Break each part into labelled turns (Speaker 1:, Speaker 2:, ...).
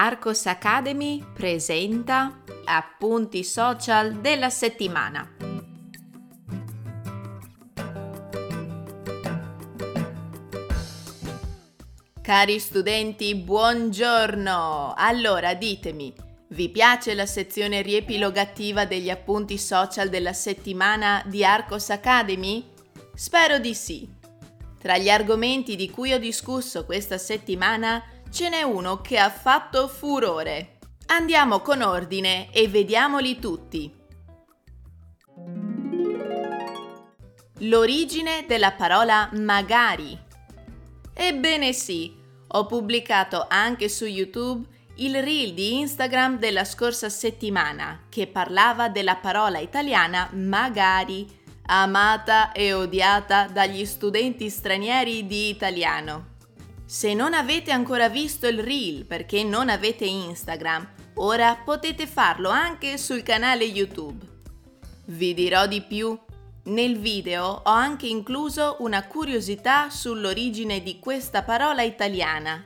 Speaker 1: Arcos Academy presenta appunti social della settimana. Cari studenti, buongiorno! Allora ditemi, vi piace la sezione riepilogativa degli appunti social della settimana di Arcos Academy? Spero di sì. Tra gli argomenti di cui ho discusso questa settimana ce n'è uno che ha fatto furore. Andiamo con ordine e vediamoli tutti. L'origine della parola magari. Ebbene sì, ho pubblicato anche su YouTube il reel di Instagram della scorsa settimana che parlava della parola italiana magari amata e odiata dagli studenti stranieri di italiano. Se non avete ancora visto il reel perché non avete Instagram, ora potete farlo anche sul canale YouTube. Vi dirò di più. Nel video ho anche incluso una curiosità sull'origine di questa parola italiana.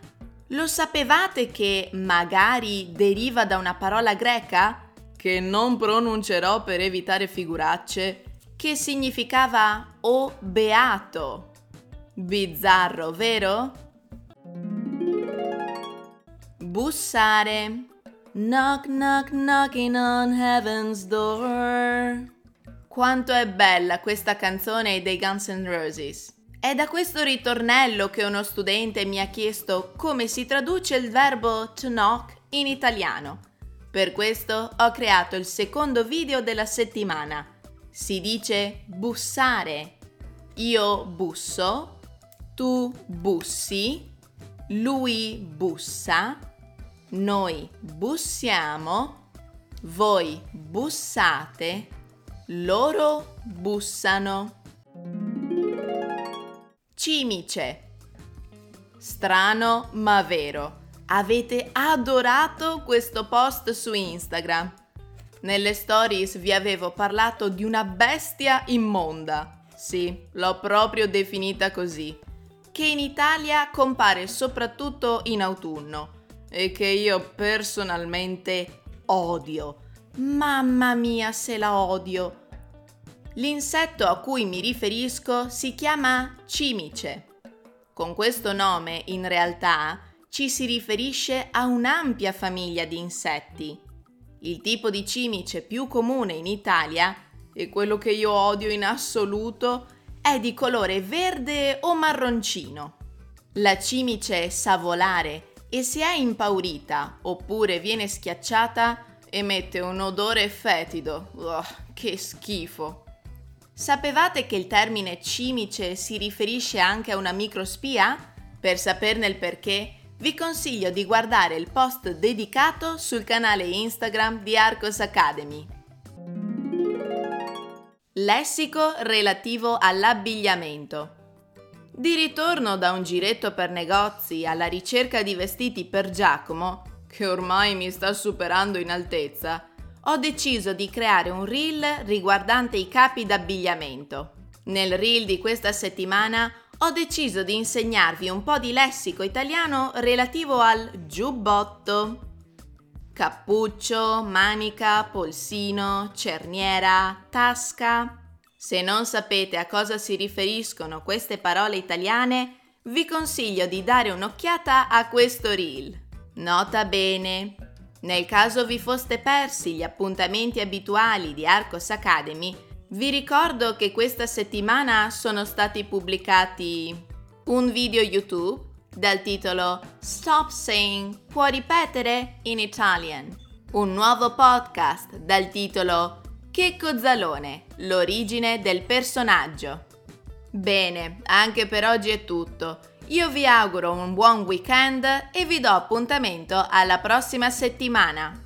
Speaker 1: Lo sapevate che magari deriva da una parola greca? Che non pronuncerò per evitare figuracce che significava o beato. Bizzarro, vero? Bussare. Knock knock knocking on heaven's door. Quanto è bella questa canzone dei Guns N' Roses. È da questo ritornello che uno studente mi ha chiesto come si traduce il verbo to knock in italiano. Per questo ho creato il secondo video della settimana si dice bussare. Io busso, tu bussi, lui bussa, noi bussiamo, voi bussate, loro bussano. Cimice. Strano ma vero. Avete adorato questo post su Instagram. Nelle stories vi avevo parlato di una bestia immonda. Sì, l'ho proprio definita così. Che in Italia compare soprattutto in autunno e che io personalmente odio. Mamma mia se la odio. L'insetto a cui mi riferisco si chiama cimice. Con questo nome, in realtà, ci si riferisce a un'ampia famiglia di insetti il tipo di cimice più comune in Italia, e quello che io odio in assoluto, è di colore verde o marroncino. La cimice sa volare e se è impaurita oppure viene schiacciata emette un odore fetido. Oh, che schifo. Sapevate che il termine cimice si riferisce anche a una microspia? Per saperne il perché, vi consiglio di guardare il post dedicato sul canale Instagram di Arcos Academy. Lessico relativo all'abbigliamento. Di ritorno da un giretto per negozi alla ricerca di vestiti per Giacomo, che ormai mi sta superando in altezza, ho deciso di creare un reel riguardante i capi d'abbigliamento. Nel reel di questa settimana ho deciso di insegnarvi un po' di lessico italiano relativo al giubbotto. Cappuccio, manica, polsino, cerniera, tasca. Se non sapete a cosa si riferiscono queste parole italiane, vi consiglio di dare un'occhiata a questo reel. Nota bene, nel caso vi foste persi gli appuntamenti abituali di Arcos Academy, vi ricordo che questa settimana sono stati pubblicati un video YouTube dal titolo Stop Saying Può ripetere in Italian, un nuovo podcast dal titolo Che Cozzalone, l'origine del personaggio. Bene, anche per oggi è tutto. Io vi auguro un buon weekend e vi do appuntamento alla prossima settimana.